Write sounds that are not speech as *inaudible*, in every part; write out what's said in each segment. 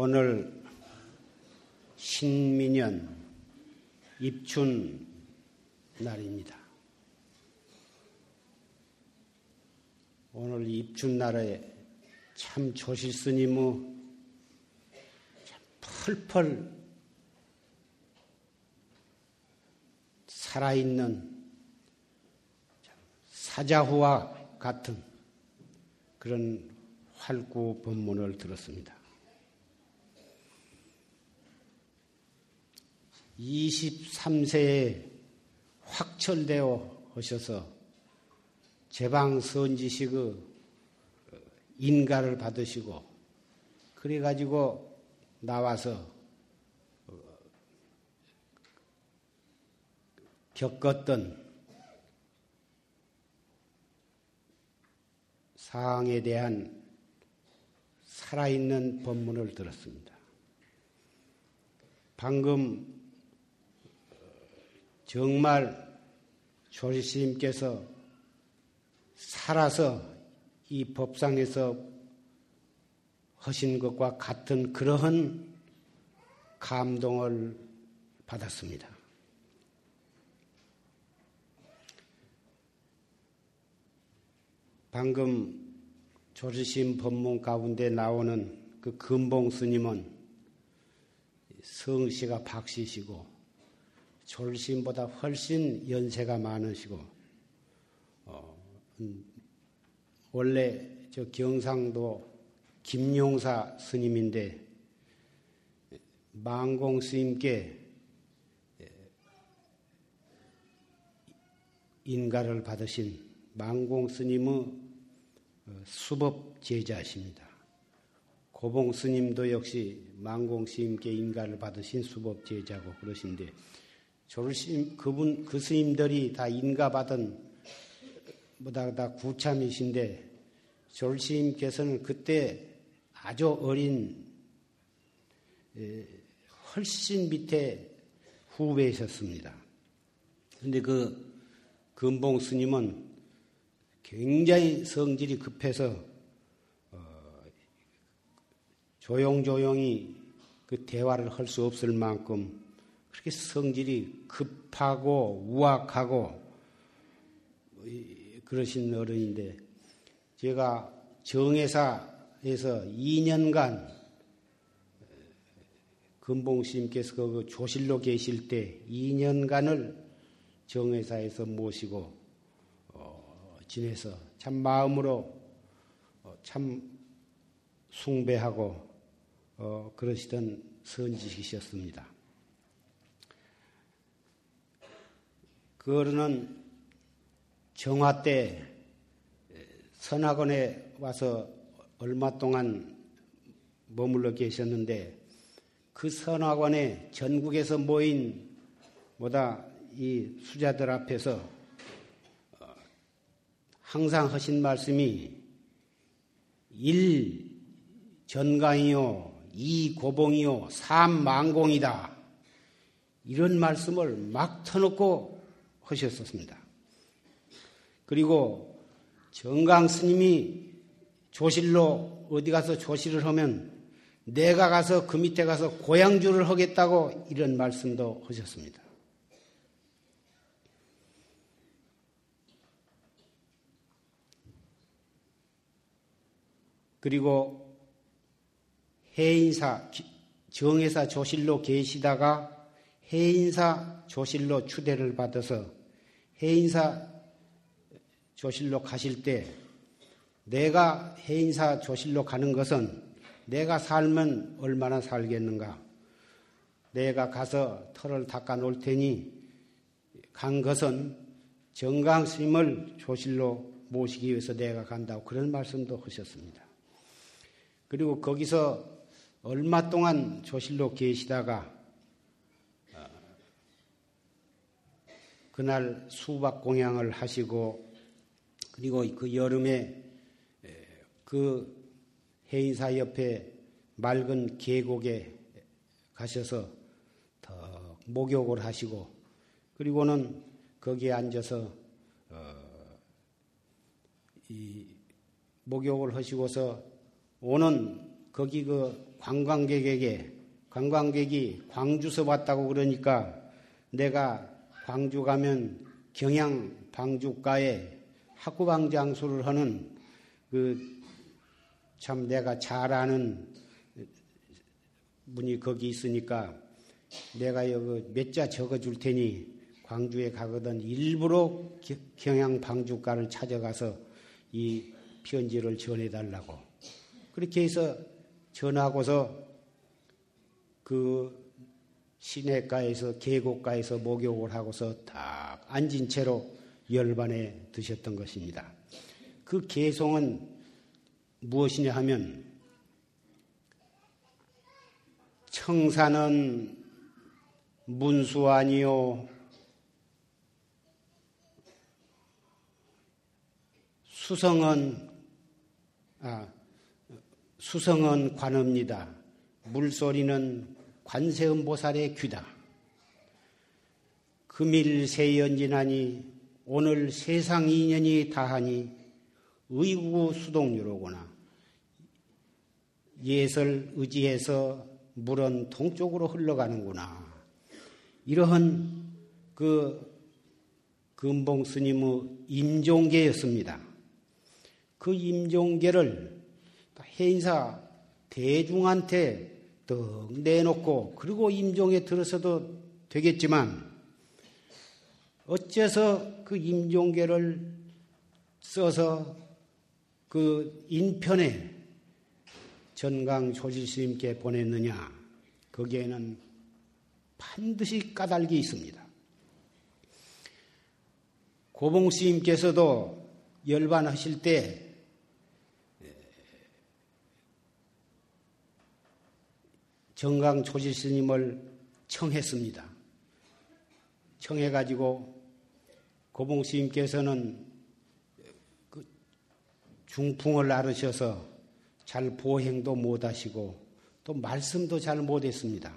오늘 신민년 입춘 날입니다. 오늘 입춘 날에 참 조실 스님의 참 펄펄 살아있는 사자후와 같은 그런 활구 법문을 들었습니다. 23세에 확철되어 오셔서 제방 선지식의 인가를 받으시고 그래 가지고 나와서 겪었던 사항에 대한 살아있는 법문을 들었습니다. 방금 정말 조리스님께서 살아서 이 법상에서 하신 것과 같은 그러한 감동을 받았습니다. 방금 조리심 법문 가운데 나오는 그 금봉 스님은 성씨가 박씨시고 졸신보다 훨씬 연세가 많으시고 어, 음, 원래 저 경상도 김용사 스님인데 망공 스님께 인가를 받으신 망공 스님의 어, 수법 제자십니다. 고봉 스님도 역시 망공 스님께 인가를 받으신 수법 제자고 그러신데 졸심 그분 그 스님들이 다 인가받은 뭐다 다 구참이신데 졸심께서는 그때 아주 어린 훨씬 밑에 후배이셨습니다. 그런데 그 금봉 스님은 굉장히 성질이 급해서 어, 조용조용히 그 대화를 할 수 없을 만큼 그렇게 성질이 급하고 우악하고 그러신 어른인데 제가 정회사에서 2년간 금봉스님께서 그 조실로 계실 때 2년간을 정회사에서 모시고 어, 지내서 참 마음으로 어, 참 숭배하고 어, 그러시던 선지식이셨습니다. 그 어른은 정화 때 선학원에 와서 얼마 동안 머물러 계셨는데 그 선학원에 전국에서 모인 뭐다 이 수자들 앞에서 어, 항상 하신 말씀이 일 전강이요, 이 고봉이요, 삼 망공이다. 이런 말씀을 막 터놓고 하셨었습니다. 그리고 정강 스님이 조실로 어디 가서 조실을 하면 내가 가서 그 밑에 가서 고향주를 하겠다고 이런 말씀도 하셨습니다. 그리고 해인사, 정회사 조실로 계시다가 해인사 조실로 추대를 받아서 해인사 조실로 가실 때 내가 해인사 조실로 가는 것은 내가 살면 얼마나 살겠는가? 내가 가서 털을 닦아 놓을 테니 간 것은 정강 스님을 조실로 모시기 위해서 내가 간다고 그런 말씀도 하셨습니다. 그리고 거기서 얼마 동안 조실로 계시다가 그날 수박 공양을 하시고 그리고 그 여름에 그 해인사 옆에 맑은 계곡에 가셔서 더 목욕을 하시고 그리고는 거기에 앉아서 어, 이 목욕을 하시고서 오는 거기 그 관광객에게 관광객이 광주서 왔다고 그러니까 내가 광주 가면 경양 방주가에 학구방 장수를 하는 그 참 내가 잘 아는 분이 거기 있으니까 내가 여기 몇 자 적어 줄 테니 광주에 가거든 일부러 경양 방주가를 찾아가서 이 편지를 전해 달라고. 그렇게 해서 전하고서 그 시내가에서 계곡가에서 목욕을 하고서 딱 앉은 채로 열반에 드셨던 것입니다. 그 개송은 무엇이냐 하면 청산은 문수 아니요 수성은 아 수성은 관읍니다. 물소리는 관세음보살의 귀다. 금일 세연지나니 오늘 세상 인연이 다하니 의구 수동유로구나. 예설 의지해서 물은 동쪽으로 흘러가는구나. 이러한 그 금봉 스님의 임종계였습니다. 그 임종계를 해인사 대중한테 떡 내놓고 그리고 임종에 들어서도 되겠지만 어째서 그 임종계를 써서 그 인편에 전강 조실스님께 보냈느냐? 거기에는 반드시 까닭이 있습니다. 고봉스님께서도 열반하실 때 정강 조실스님을 청했습니다. 청해가지고 고봉 스님께서는 그 중풍을 앓으셔서 잘 보행도 못하시고 또 말씀도 잘 못했습니다.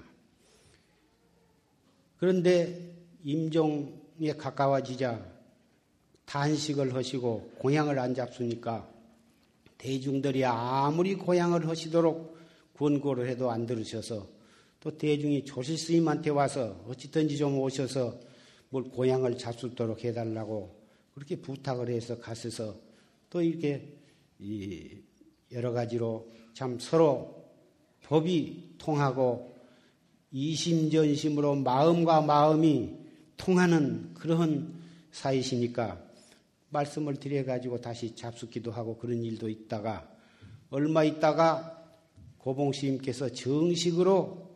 그런데 임종에 가까워지자 단식을 하시고 고향을 안 잡수니까 대중들이 아무리 고향을 하시도록 권고를 해도 안 들으셔서 또 대중이 조실 스님한테 와서 어찌든지 좀 오셔서 뭘 고향을 잡수도록 해달라고 그렇게 부탁을 해서 갔어서 또 이렇게 여러 가지로 참 서로 법이 통하고 이심전심으로 마음과 마음이 통하는 그런 사이시니까 말씀을 드려가지고 다시 잡숫기도 하고 그런 일도 있다가 얼마 있다가 고봉스님께서 정식으로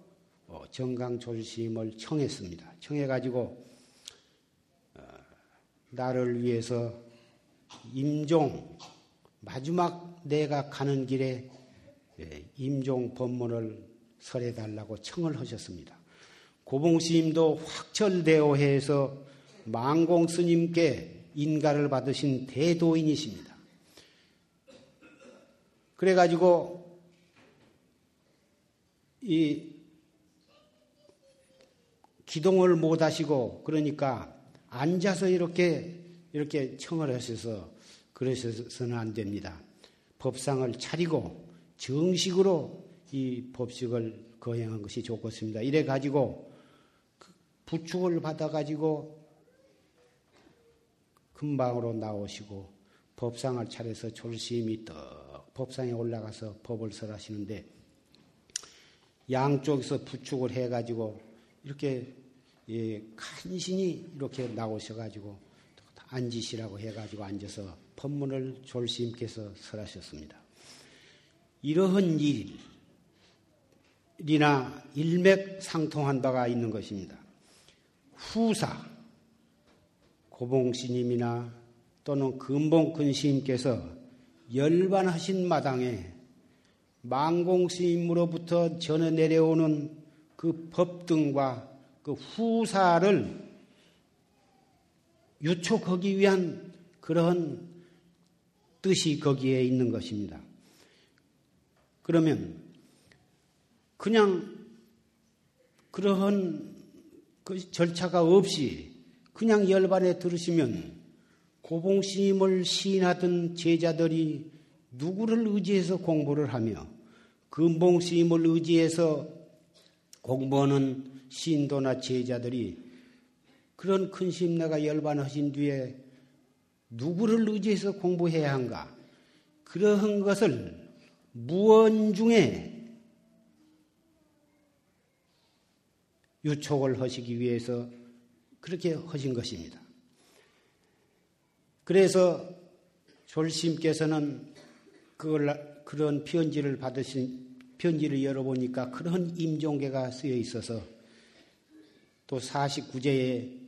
어, 정강조실스님을 청했습니다. 청해가지고 어, 나를 위해서 임종 마지막 내가 가는 길에 예, 임종 법문을 설해 달라고 청을 하셨습니다. 고봉 스님도 확철대오해서 망공 스님께 인가를 받으신 대도인이십니다. 그래가지고 이 기동을 못 하시고 그러니까 앉아서 이렇게 이렇게 청을 하셔서 그러셔서는 안 됩니다. 법상을 차리고 정식으로 이 법식을 거행한 것이 좋겠습니다. 이래 가지고 그 부축을 받아 가지고 금방으로 나오시고 법상을 차려서 졸심이 떡 법상에 올라가서 법을 설하시는데 양쪽에서 부축을 해가지고 이렇게 예, 간신히 이렇게 나오셔가지고 앉으시라고 해가지고 앉아서 법문을 졸시님께서 설하셨습니다. 이러한 일이나 일맥상통한 바가 있는 것입니다. 후사, 고봉스님이나 또는 금봉근 스님께서 열반하신 마당에 망공스님으로부터 전해 내려오는 그 법등과 그 후사를 유촉하기 위한 그러한 뜻이 거기에 있는 것입니다. 그러면 그냥 그러한 그 절차가 없이 그냥 열반에 들으시면 고봉 스님을 시인하던 제자들이 누구를 의지해서 공부를 하며 금봉 스님을 의지해서 공부하는 신도나 제자들이 그런 큰 심내가 열반하신 뒤에 누구를 의지해서 공부해야 한가? 그러한 것을 무언 중에 유촉을 하시기 위해서 그렇게 하신 것입니다. 그래서 졸심께서는 그걸 그런 편지를 받으신 편지를 열어보니까 그런 임종계가 쓰여 있어서 또 49제에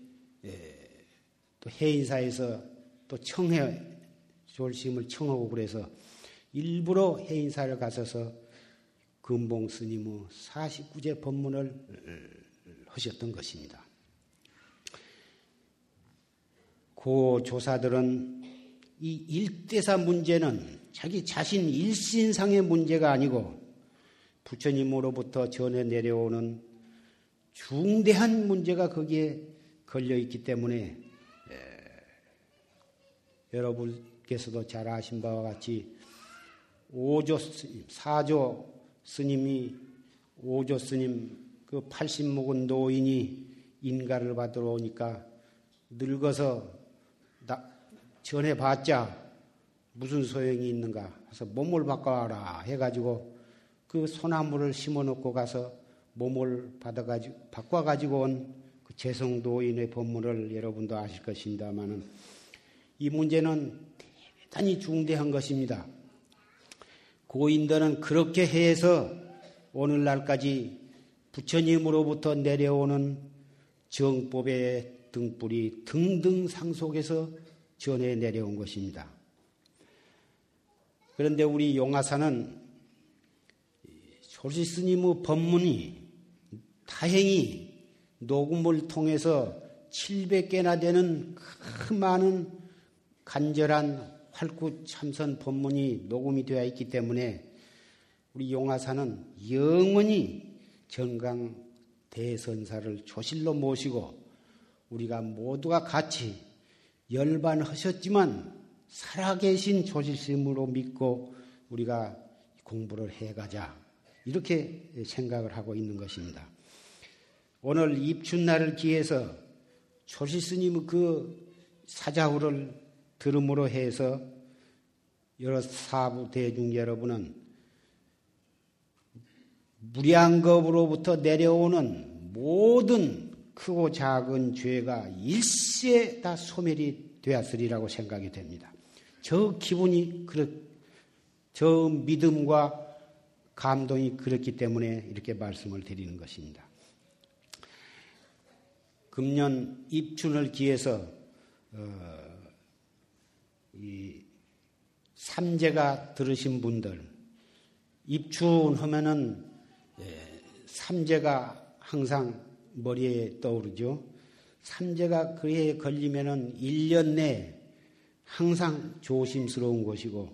또 해인사에서 또 청해 졸심을 청하고 그래서 일부러 해인사를 가셔서 금봉 스님의 49제 법문을 하셨던 것입니다. 고 조사들은 이 일대사 문제는 자기 자신 일신상의 문제가 아니고 부처님으로부터 전해 내려오는 중대한 문제가 거기에 걸려 있기 때문에 여러분께서도 잘 아신 바와 같이 오조 스님, 사조 스님이 오조 스님 그 80묵은 노인이 인가를 받으러 오니까 늙어서 나, 전해 봤자 무슨 소용이 있는가 해서 몸을 바꿔라 해가지고 그 소나무를 심어 놓고 가서 몸을 받아가지고 바꿔가지고 온 그 재성도인의 법문을 여러분도 아실 것입니다만은 이 문제는 대단히 중대한 것입니다. 고인들은 그렇게 해서 오늘날까지 부처님으로부터 내려오는 정법의 등불이 등등 상속에서 전해 내려온 것입니다. 그런데 우리 용화사는 조시 스님의 법문이 다행히 녹음을 통해서 700개나 되는 큰 많은 간절한 활구 참선 법문이 녹음이 되어 있기 때문에 우리 용화사는 영원히 정강 대선사를 조실로 모시고 우리가 모두가 같이 열반하셨지만 살아계신 조실심으로 믿고 우리가 공부를 해가자 이렇게 생각을 하고 있는 것입니다. 오늘 입춘날을 기해서 조실스님 그 사자후를 들음으로 해서 여러 사부 대중 여러분은 무량겁으로부터 내려오는 모든 크고 작은 죄가 일시에 다 소멸이 되었으리라고 생각이 됩니다. 저 기분이 그렇, 저 믿음과 감동이 그렇기 때문에 이렇게 말씀을 드리는 것입니다. 금년 입춘을 기해서 어, 이 삼재가 들으신 분들 입춘하면은 예, 삼재가 항상 머리에 떠오르죠. 삼재가 그에 걸리면은 1년 내 항상 조심스러운 것이고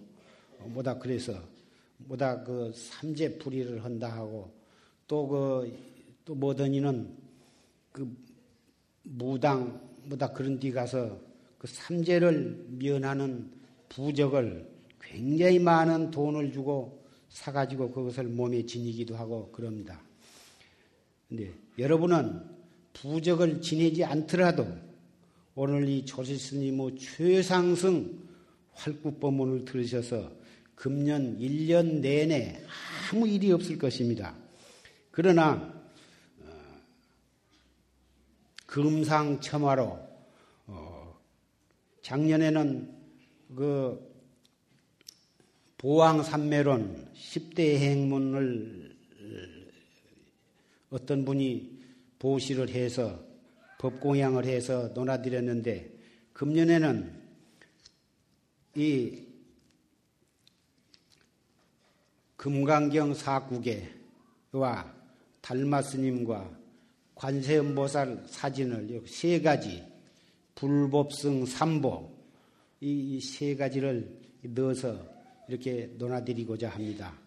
뭐다 그래서 뭐다 그 삼재 풀이를 한다 하고 또 그 또 뭐더니는 그 무당 뭐다 그런 데 가서 그 삼재를 면하는 부적을 굉장히 많은 돈을 주고 사가지고 그것을 몸에 지니기도 하고 그럽니다. 근데 여러분은 부적을 지내지 않더라도 오늘 이 조실스님의 최상승 활구법문을 들으셔서 금년 1년 내내 아무 일이 없을 것입니다. 그러나 어, 금상첨화로 어, 작년에는 그 보왕산매론 10대 행문을 어떤 분이 보시를 해서 법공양을 해서 논하드렸는데 금년에는 이 금강경 사국에와 달마스님과 관세음보살 사진을 세 가지 불법성 삼보 이 세 가지를 넣어서 이렇게 논하드리고자 합니다.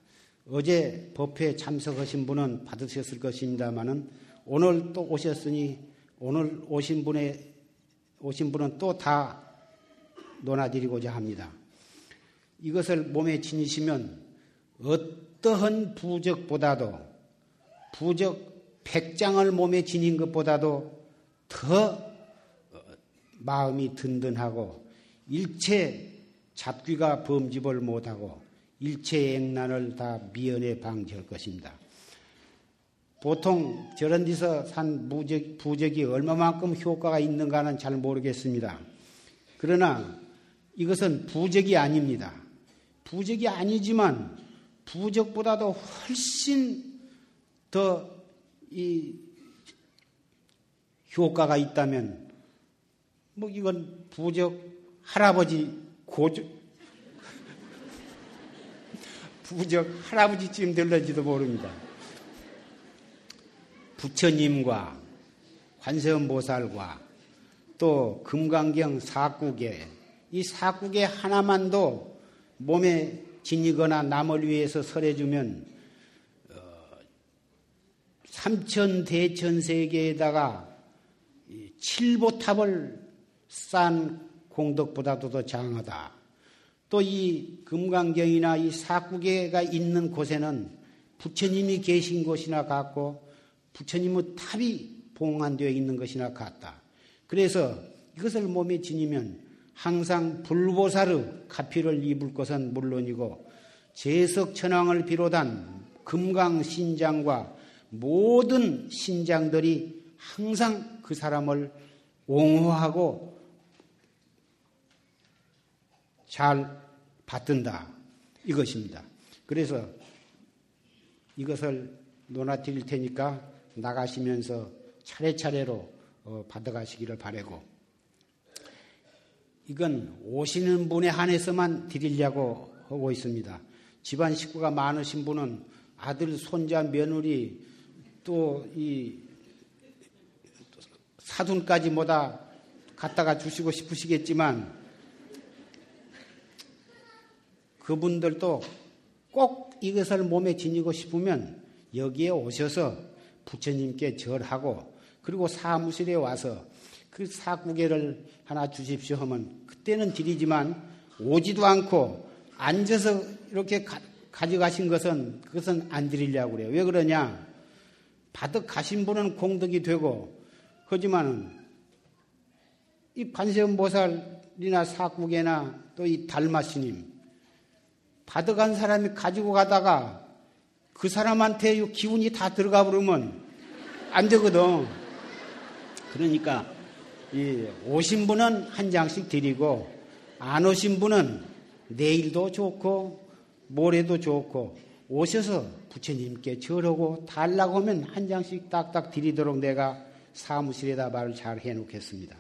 어제 법회에 참석하신 분은 받으셨을 것입니다만은 오늘 또 오셨으니 오늘 오신 분의 오신 분은 또 다 논하드리고자 합니다. 이것을 몸에 지니시면 어떠한 부적보다도 부적 백장을 몸에 지닌 것보다도 더 어, 마음이 든든하고 일체 잡귀가 범집을 못하고 일체 액난을 다 미연에 방지할 것입니다. 보통 저런 데서 산 부적, 부적이 얼마만큼 효과가 있는가는 잘 모르겠습니다. 그러나 이것은 부적이 아닙니다. 부적이 아니지만 부적보다도 훨씬 더 이 효과가 있다면 뭐 이건 부적 할아버지 고적 *laughs* 부적 할아버지쯤 될런지도 모릅니다. 부처님과 관세음보살과 또 금강경 사국에 이 사국에 하나만도 몸에 지니거나 남을 위해서 설해주면 어, 삼천 대천 세계에다가 칠보탑을 싼 공덕보다도 더 장하다. 또 이 금강경이나 이 사국에가 있는 곳에는 부처님이 계신 곳이나 같고 부처님의 탑이 봉안되어 있는 것이나 같다. 그래서 이것을 몸에 지니면 항상 불보살의 가피를 입을 것은 물론이고 제석 천왕을 비롯한 금강 신장과 모든 신장들이 항상 그 사람을 옹호하고 잘 받든다. 이것입니다. 그래서 이것을 논하드릴 테니까 나가시면서 차례차례로 어, 받아가시기를 바라고 이건 오시는 분에 한해서만 드리려고 하고 있습니다. 집안 식구가 많으신 분은 아들, 손자, 며느리 또 이 사돈까지 뭐다 갖다가 주시고 싶으시겠지만 그분들도 꼭 이것을 몸에 지니고 싶으면 여기에 오셔서 부처님께 절하고 그리고 사무실에 와서 그 사구개를 하나 주십시오 하면 그때는 드리지만 오지도 않고 앉아서 이렇게 가, 져가신 것은 그것은 안 드리려고 그래요. 왜 그러냐? 받아 가신 분은 공덕이 되고 하지만은 이 관세음 보살이나 사국에나 또 이 달마스님 받아간 사람이 가지고 가다가 그 사람한테 기운이 다 들어가 버리면 안 되거든. 그러니까 이 오신 분은 한 장씩 드리고 안 오신 분은 내일도 좋고 모레도 좋고 오셔서 부처님께 절하고 달라고 하면 한 장씩 딱딱 드리도록 내가 사무실에다 말을 잘 해놓겠습니다.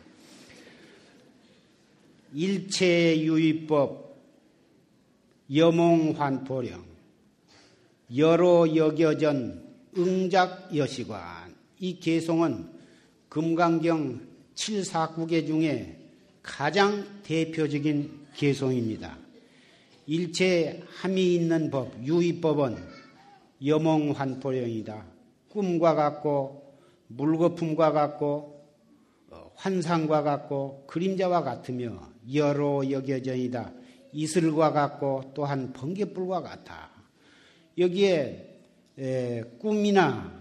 일체유의법 여몽환포령 여로 여겨전 응작여시관 이 개송은 금강경 7사국계 중에 가장 대표적인 개송입니다. 일체 함이 있는 법, 유의법은 여몽환포령이다. 꿈과 같고 물거품과 같고 어, 환상과 같고 그림자와 같으며 여로 여겨전이다. 이슬과 같고 또한 번개불과 같아. 여기에 꿈이나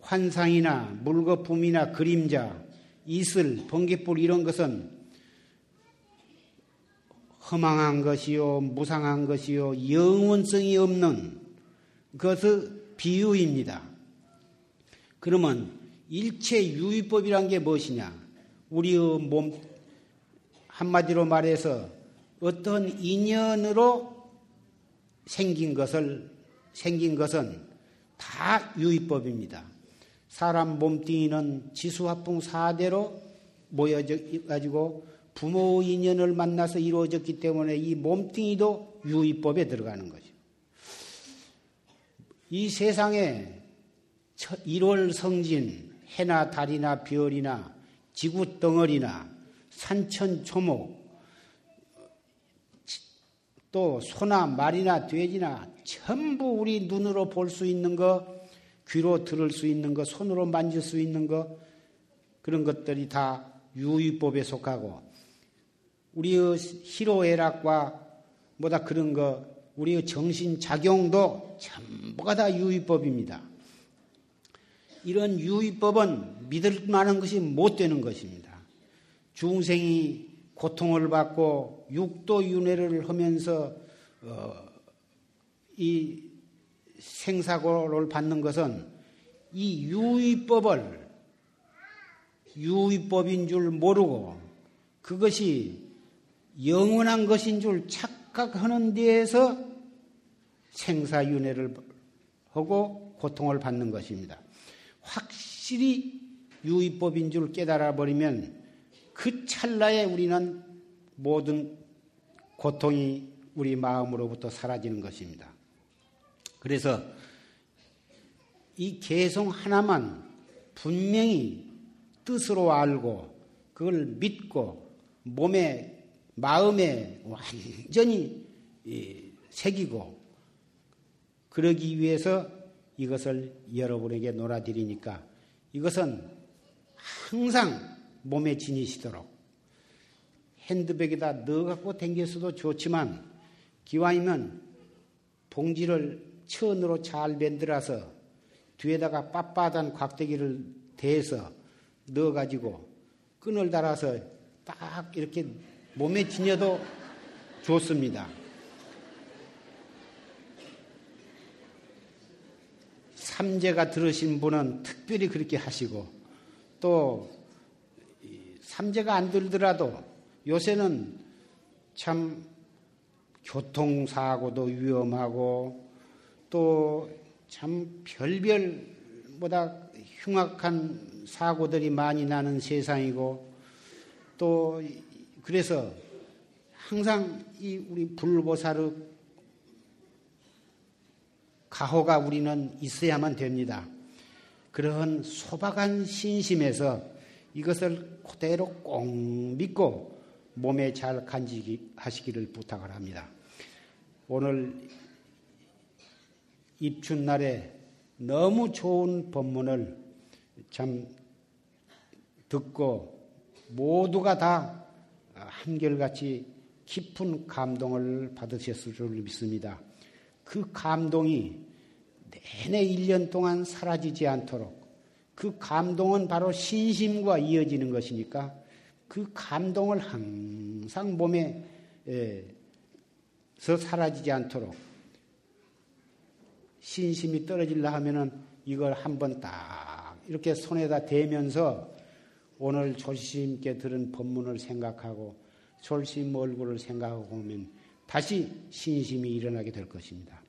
환상이나 물거품이나 그림자, 이슬, 번개불 이런 것은 허망한 것이요, 무상한 것이요, 영원성이 없는 것의 비유입니다. 그러면 일체 유의법이란 게 무엇이냐? 우리의 몸, 한마디로 말해서 어떤 인연으로 생긴 것을 생긴 것은 다 유의법입니다. 사람 몸뚱이는 지수화풍 사대로 모여져 가지고 부모 인연을 만나서 이루어졌기 때문에 이 몸뚱이도 유의법에 들어가는 거죠. 이 세상에 1월 성진, 해나 달이나 별이나 지구 덩어리나 산천 초목, 또 소나 말이나 돼지나 전부 우리 눈으로 볼 수 있는 거, 귀로 들을 수 있는 거, 손으로 만질 수 있는 거, 그런 것들이 다 유의법에 속하고, 우리의 희로애락과 뭐다 그런 거, 우리의 정신 작용도 전부가 다 유의법입니다. 이런 유의법은 믿을 만한 것이 못 되는 것입니다. 중생이 고통을 받고 육도 윤회를 하면서 어, 이 생사고를 받는 것은 이 유의법을 유의법인 줄 모르고 그것이 영원한 것인 줄 착각하는 데에서 생사윤회를 하고 고통을 받는 것입니다. 확실히 유의법인 줄 깨달아 버리면 그 찰나에 우리는 모든 고통이 우리 마음으로부터 사라지는 것입니다. 그래서 이 개성 하나만 분명히 뜻으로 알고 그걸 믿고 몸에 마음에 완전히 새기고 그러기 위해서 이것을 여러분에게 놀아드리니까 이것은 항상 몸에 지니시도록 핸드백에다 넣어갖고 댕겼어도 좋지만 기왕이면 봉지를 천으로 잘 만들어서 뒤에다가 빳빳한 곽대기를 대서 넣어가지고 끈을 달아서 딱 이렇게 몸에 지녀도 좋습니다. 삼재가 들으신 분은 특별히 그렇게 하시고 또 삼재가 안 들더라도 요새는 참 교통사고도 위험하고 또 참 별별보다 흉악한 사고들이 많이 나는 세상이고 또 그래서 항상 이 우리 불보살의 가호가 우리는 있어야만 됩니다. 그러한 소박한 신심에서 이것을 그대로 꼭 믿고 몸에 잘 간직하시기를 부탁을 합니다. 오늘 입춘날에 너무 좋은 법문을 참 듣고 모두가 다 한결같이 깊은 감동을 받으셨을 줄 믿습니다. 그 감동이 내내 1년 동안 사라지지 않도록 그 감동은 바로 신심과 이어지는 것이니까 그 감동을 항상 몸에서 사라지지 않도록 신심이 떨어질라 하면은 이걸 한번 딱 이렇게 손에다 대면서 오늘 조심 있게 들은 법문을 생각하고 졸심 얼굴을 생각하고 보면 다시 신심이 일어나게 될 것입니다.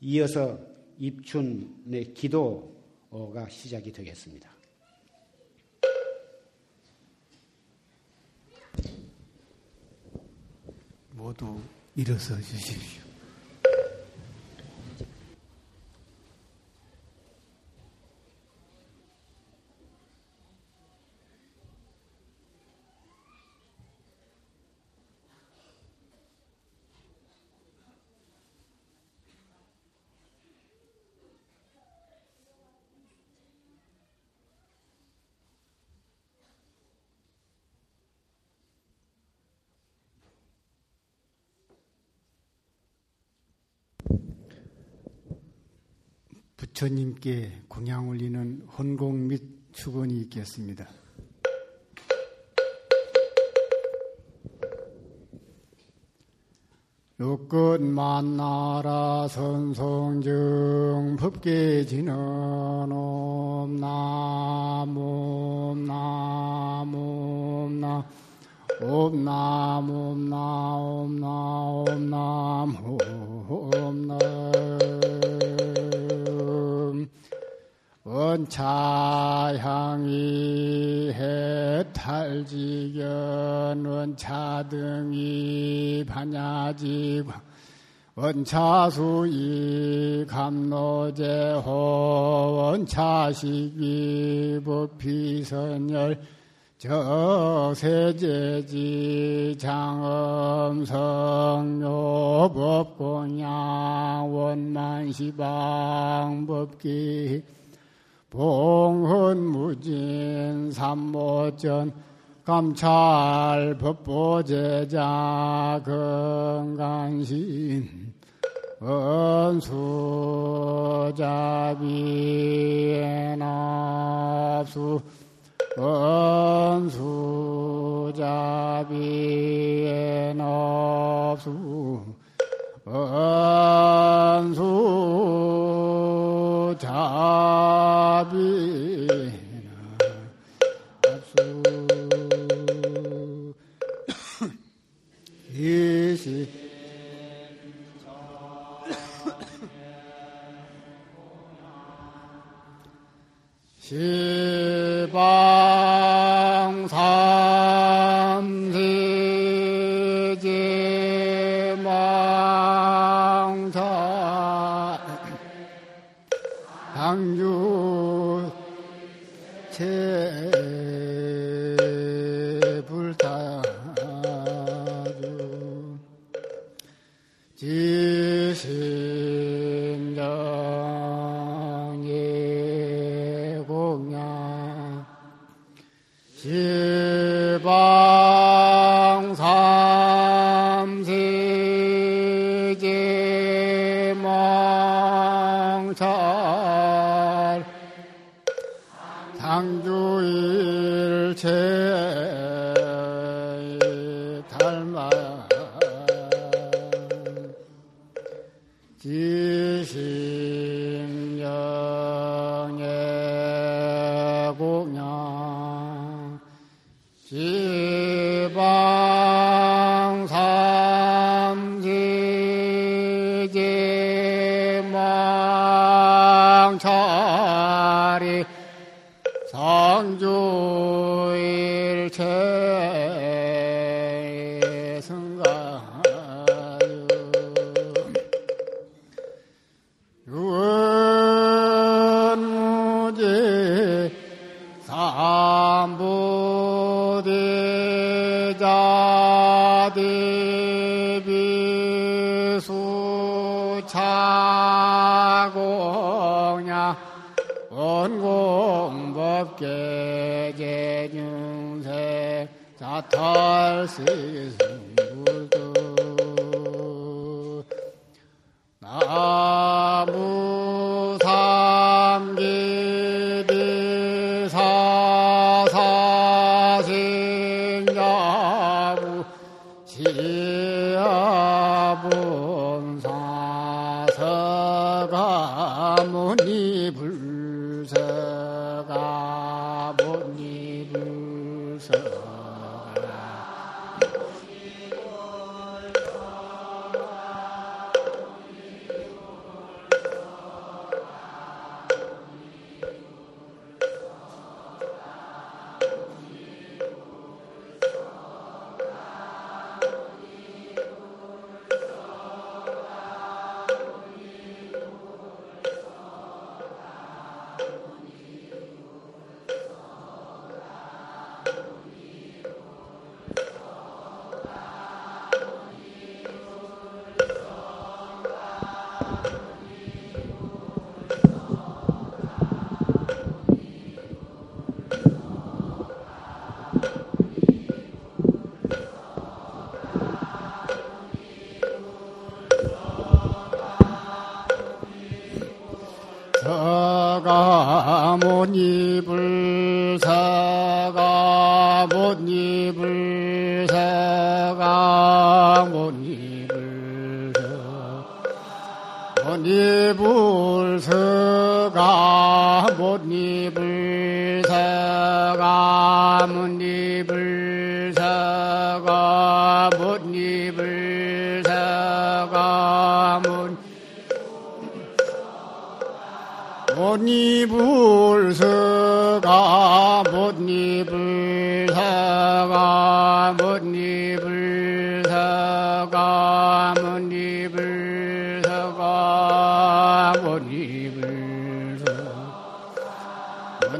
이어서 입춘의 기도가 시작이 되겠습니다. 모두 일어서 주십시오. 부처님께 공양 올리는 혼공 및 축원이 있겠습니다. 육끝 만나라 선성정 법계지는 옴나무 옴나무 옴나 옴나무 옴나 옴나 옴나무 옴나 원차향이 해탈지견 원차등이 반야지광 원차수이 감노제호 원차식이 법피선열 저세제지 장엄성요 법공양 원만시방 법기 봉헌 무진 삼모전 감찰 법보제자 건강신 은수자비엔압수 은수자비엔압수 은수 자비나 수 이시 시바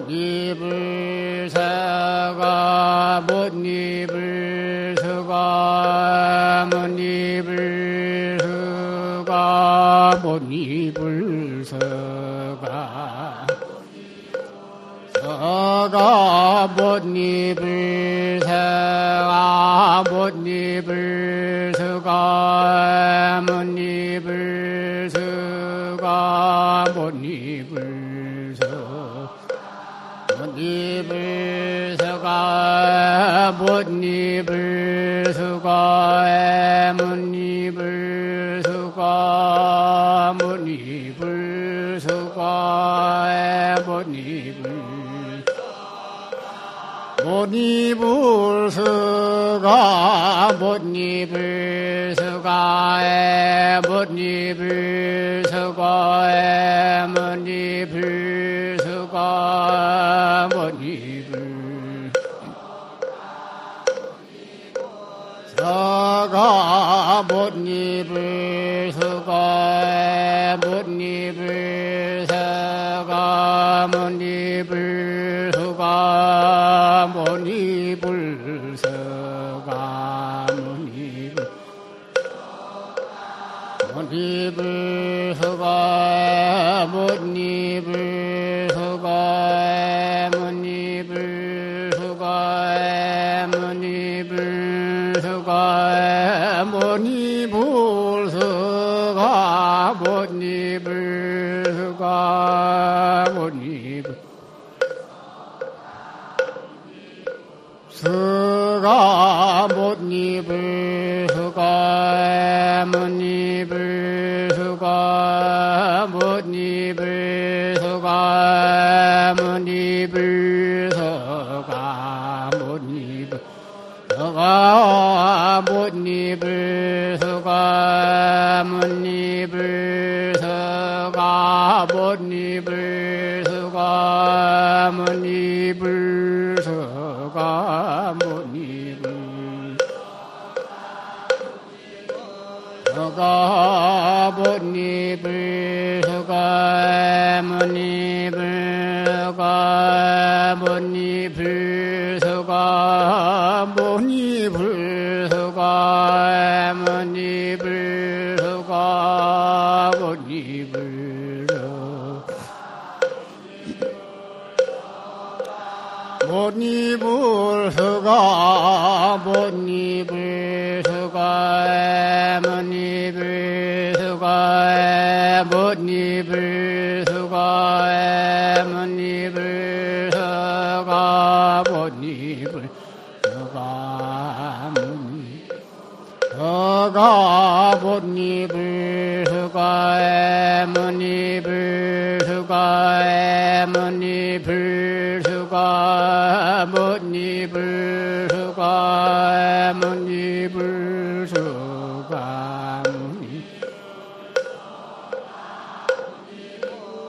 못입을사가 못입을서가 못입을서가 못입을서가. 서가 못입을 못입을 수가 못입을 수가에 못입을 มุนีโพ table 수가 못입을 수가 못입을 수가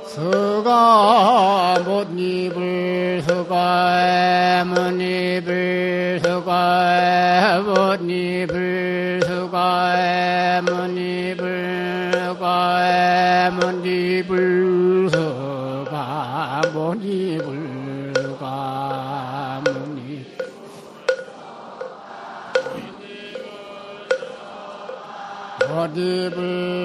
수가 못입을 수가 못입을 수가 못입을 수가 못입을 수가 못입을 수가 못입을 Gable.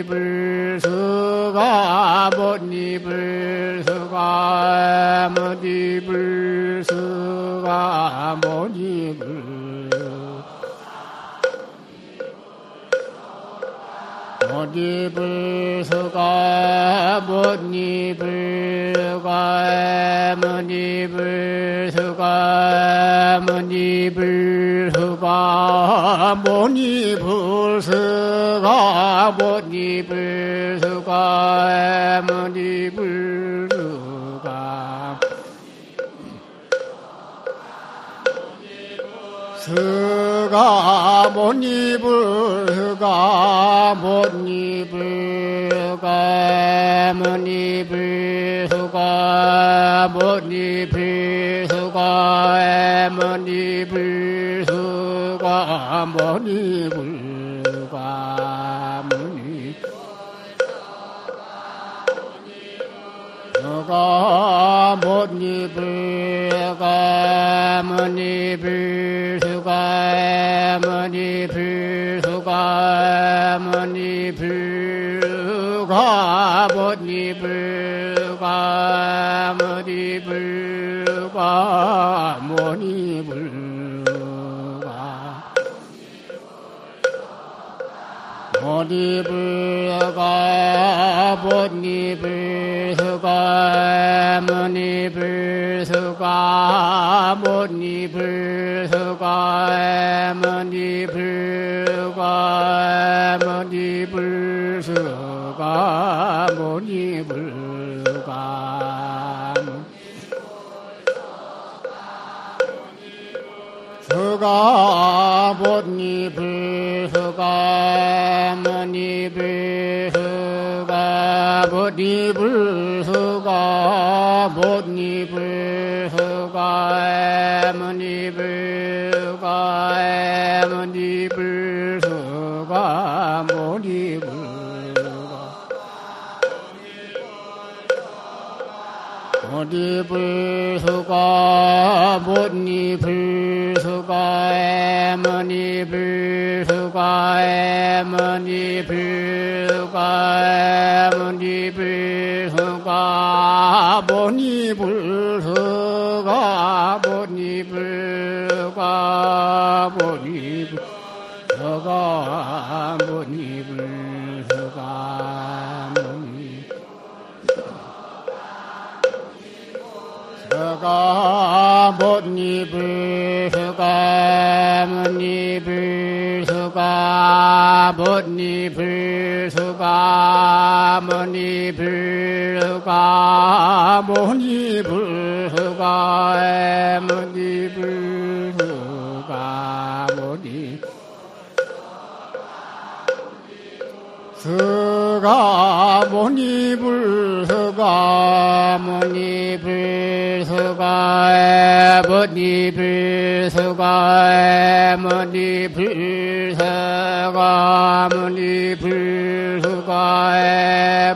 입을 서가 못 입을 서가 못 입을 서가 못 입을 못 입을 서가 못 입을 서가 못 입을 서가 못 입을 서가 못 입을 서가 못 불수가 애무니 불수가. 스가 모니 불수가 모니 불수가 애무니 불수가 모니 불수가 애무니 불수가 모니 불 수가 못 입을 못 입을 수가 못 입을 수가 못 입을 수가 못 입을 못 입을 수가 못 입을 못 입을 수가 못 입을 무니불수가 무니불수가 무니불수가 무니불수가 무니불수가 수가 무니불수가 무니불수가 무니불 무니불수가 무니불수가 에무니불수가 에무니불수가 에무니불수가 무니불수가 무니불수가 무니불수가 무니불수가 수가 못입을 수가 못입을 수가 못입을 수가 못입을 수가 못입을 수가 못입을 수가 못입 스가 모니불 스가 모니불 불수가에 머니 불수가에 머니 불수가 머니 불수가에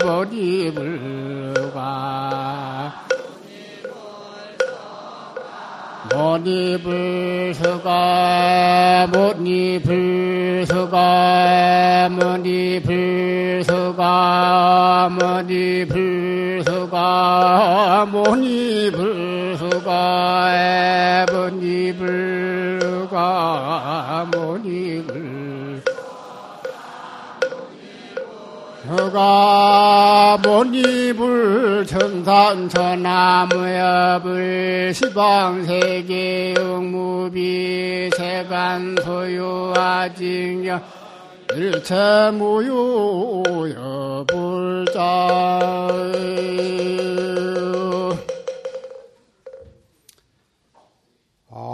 머니 불수가. 머니 불수가 머니 불수가 머니 불수가 머니 불 모니불가 에버니불가 모니불 허가. 모니불 천산천나무여불 시방세계 영무비 세간소유아징여 일체무유여 불자. 앙고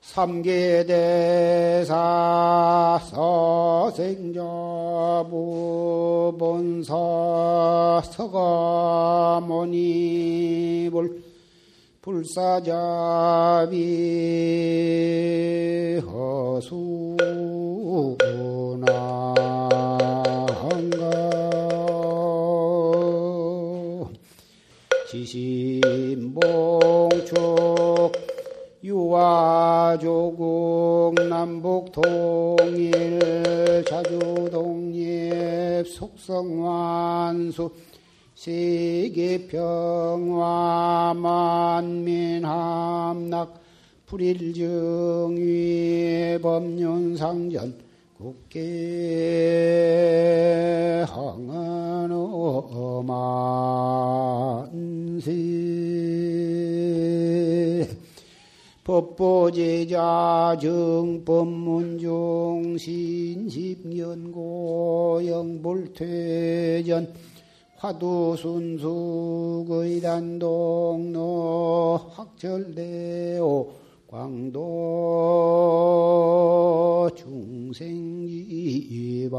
삼계대사 서생 자부본사 서가모니불 불사자비 허수나한가 지신봉 성완수 세계 평화 만민 함락 불일정위 법륜상전 국계 항안어 만세. 법보제자 정법문중 신십연고 영불퇴전 화두순수 의단동로 확철대오 광도 중생지바른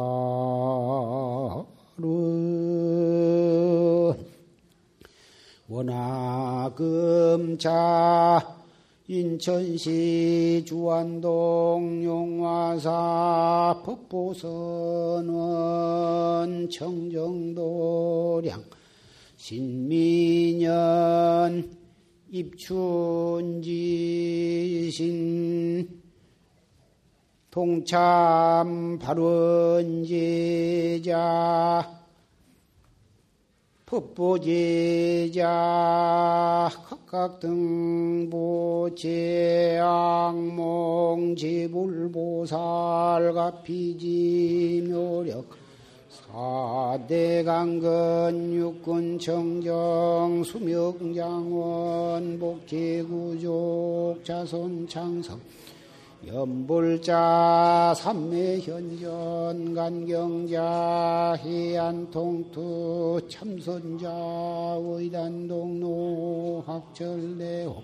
원화금자 인천시 주안동 용화사 법보선원 청정도량 신민연 입춘지신 동참 발원제자 법보제자 각각 등보 제악몽 제불보살 가피지 묘력 사대강근 육군 청정 수명장원 복제구족 자손 창성 연불자 삼매현전 간경자 해안통투 참선자 의단동로 학절대호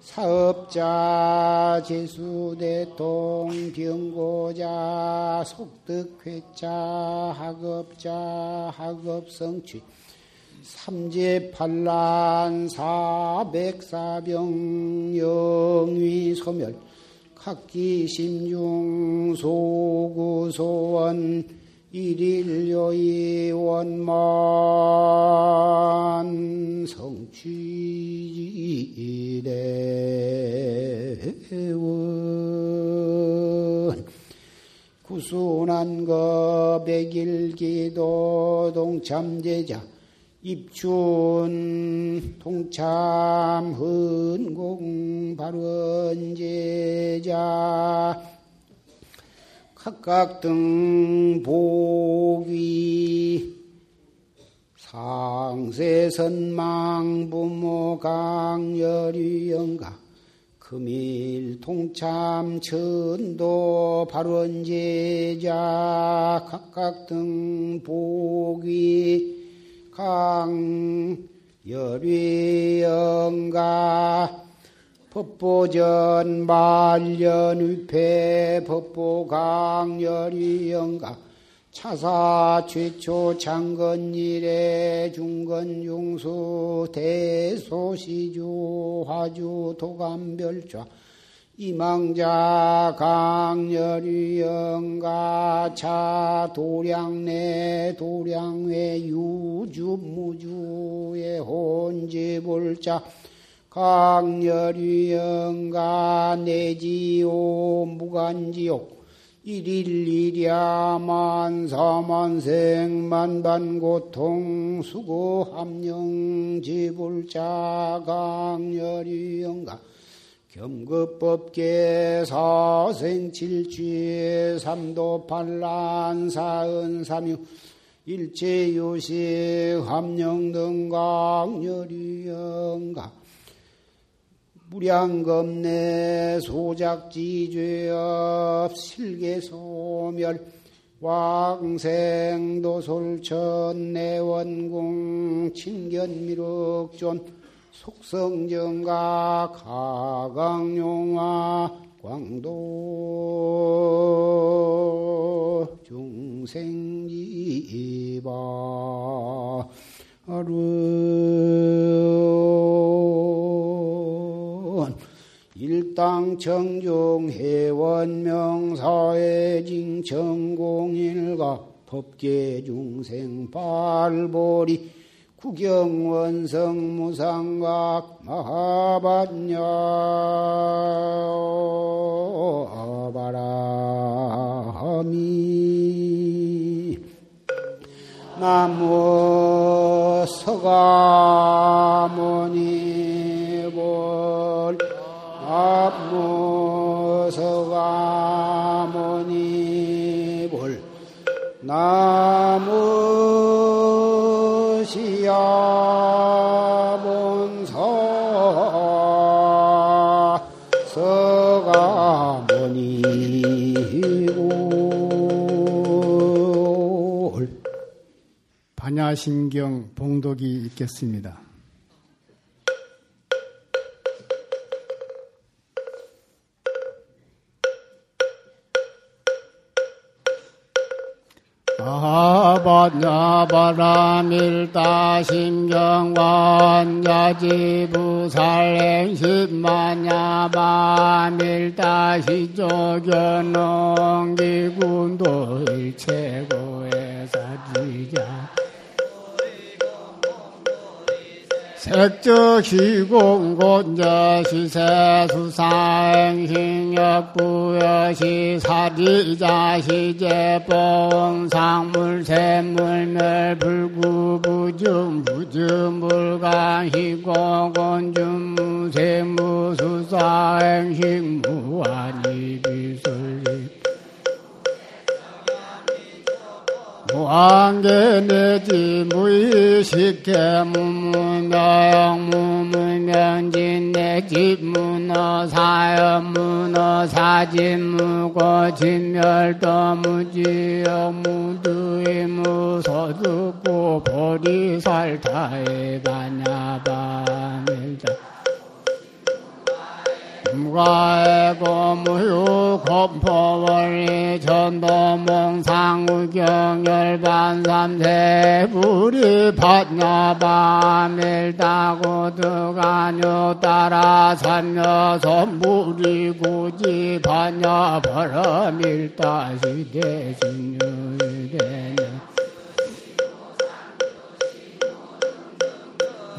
사업자 제수대통 병고자 속득회자 학업자 학업성취 삼재팔란 사백사병 영위소멸 각기 심중 소구소원 일일요이 원만 성취대원 구순한 거 백일기도 동참제자 입춘 통참 헌공 발원 제자 각각 등 보기 상세선망 부모 강열이 영가 금일 통참 천도 발원제자 각각 등 보기 강열위영가 법보전 말년위패 법보강열위영가 차사 최초 창건일에 중건용수 대소시주 화주 도감별좌 이망자 강렬이 영가차 도량내 도량외 유주무주의 혼지불자 강렬이 영가 내지오 무간지옥 일일일야 만사만생 만반고통 수고함령 지불자 강렬이 영가 경급법계 사생칠취 삼도팔란 사은삼유 일체요식 함령등 강렬이영가 무량겁내 소작지죄업 실계소멸 왕생도솔천 내원궁 친견미륵존 속성정가 가강용화 광도 중생지바 아룬 일당 청중 회원 명사회 징천공일가 법계 중생 발보리 구경원성 무상각 마하반야. 바라미 나무 서가모니 볼 나무 서가모니 볼 나무 시야 본사 서가모니골 반야신경 봉독이 있겠습니다. 아바냐바라밀다 심경관야지부살행십만야바밀다 시조견농기군도 일체고의 사지자 색저시공곤자 시세수사행신역부여 시 사리자 시제봉상물샘물멸 불구부중 부증물강희공곤주무세무수사행신무한이 무한계내지 무의식해 무문명 무문명진 내지 문어사여 문어사진 무고진멸도 무지여 무두이 무소득고 보리살타에 가냐바 무가에고 무유 곰포원리 전도몽상우경 열반삼세 불이 밭냐바밀다고 드가뇨 따라 삼녀 선불이 구지 밭냐 바라밀다시대 진유대냐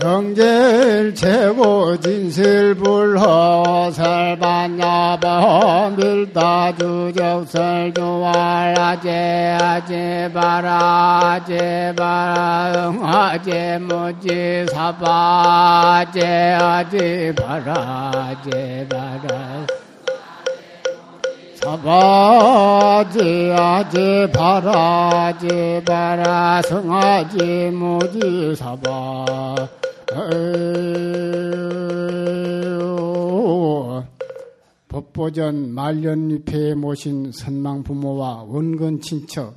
경제일 최고 진실불허 설반야바 밀다 주적설 주활아제 아제 바라 아제 바라 응아제 무지 사바 아제 아제 바라 아제 바라. 사바지 아지 바라지 바라 성아지 무지 사바 법보전 말년잎에 모신 선망 부모와 원근 친척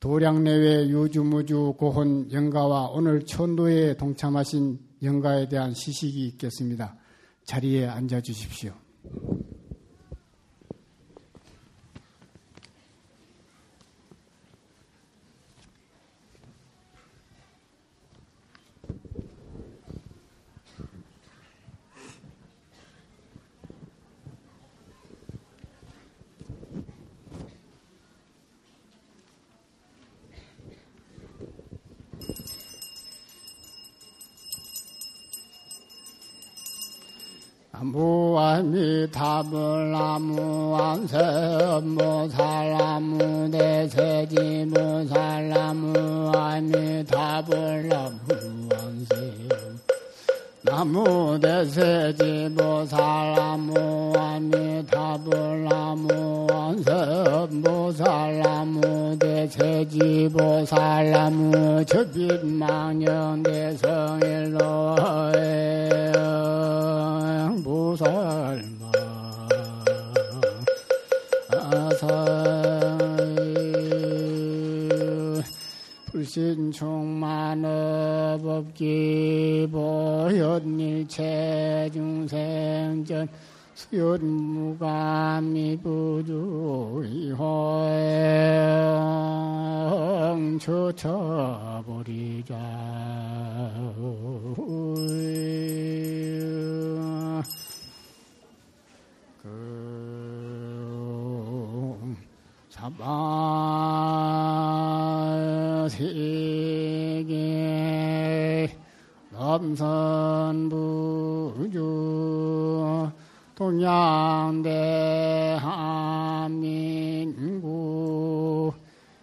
도량 내외 유주무주 고혼 영가와 오늘 천도에 동참하신 영가에 대한 시식이 있겠습니다. 자리에 앉아 주십시오. 무아미타불나무안세무살나무 대세지무살나무 아미타불나무안세 나무 대세지무살나무 아미타불나무 안세무살나무 대세지무살나무 저빛망령 대성일로에 불신총만업업기 보현일체 중생전 수연무감미부주이호행 쳐쳐버리자. 그 사바세 남선부주 동양대한민국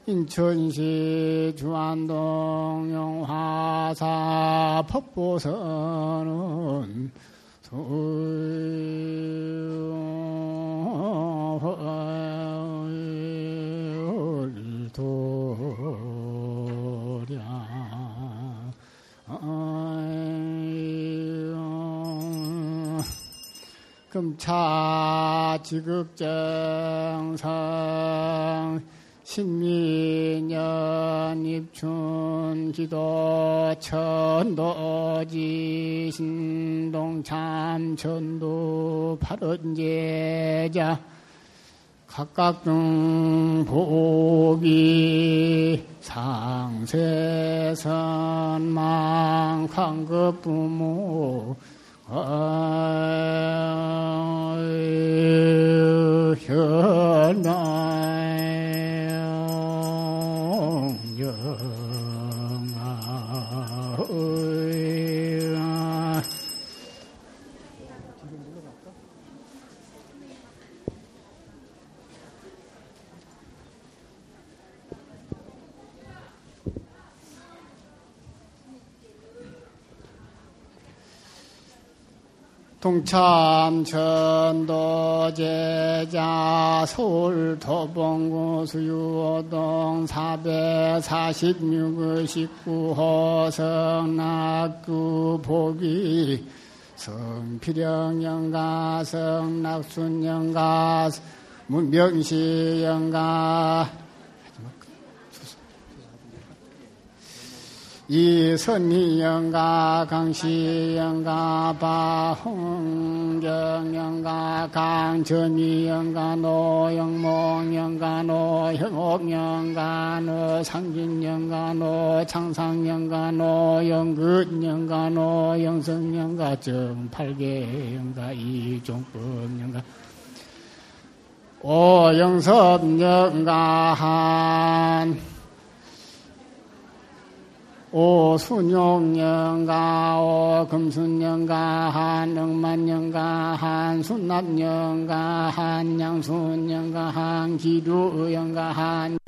인천시 주안동 영화사 법보선은 돌야 금차 지극정성 신민년 입춘 기도 천도 지 신동 참 천도 발언제자. 각각 중 복이 상세선망 황급부모 현 동참 천도 제자 서울 도봉구 수유호동 446 19호 성낙구 보기 성필영영가 성낙순영가 문명시영가 이선희영가 강시영가 바홍경영가 강전희영가 노영몽영가 노형옥영가 노상진영가 노창상영가 노영근영가 노영성영가 정팔계영가 이종법영가 오영섭영가 한 오순용영가 오금순영가 한영만영가 한순납영가 한양순영가 한기류영가 한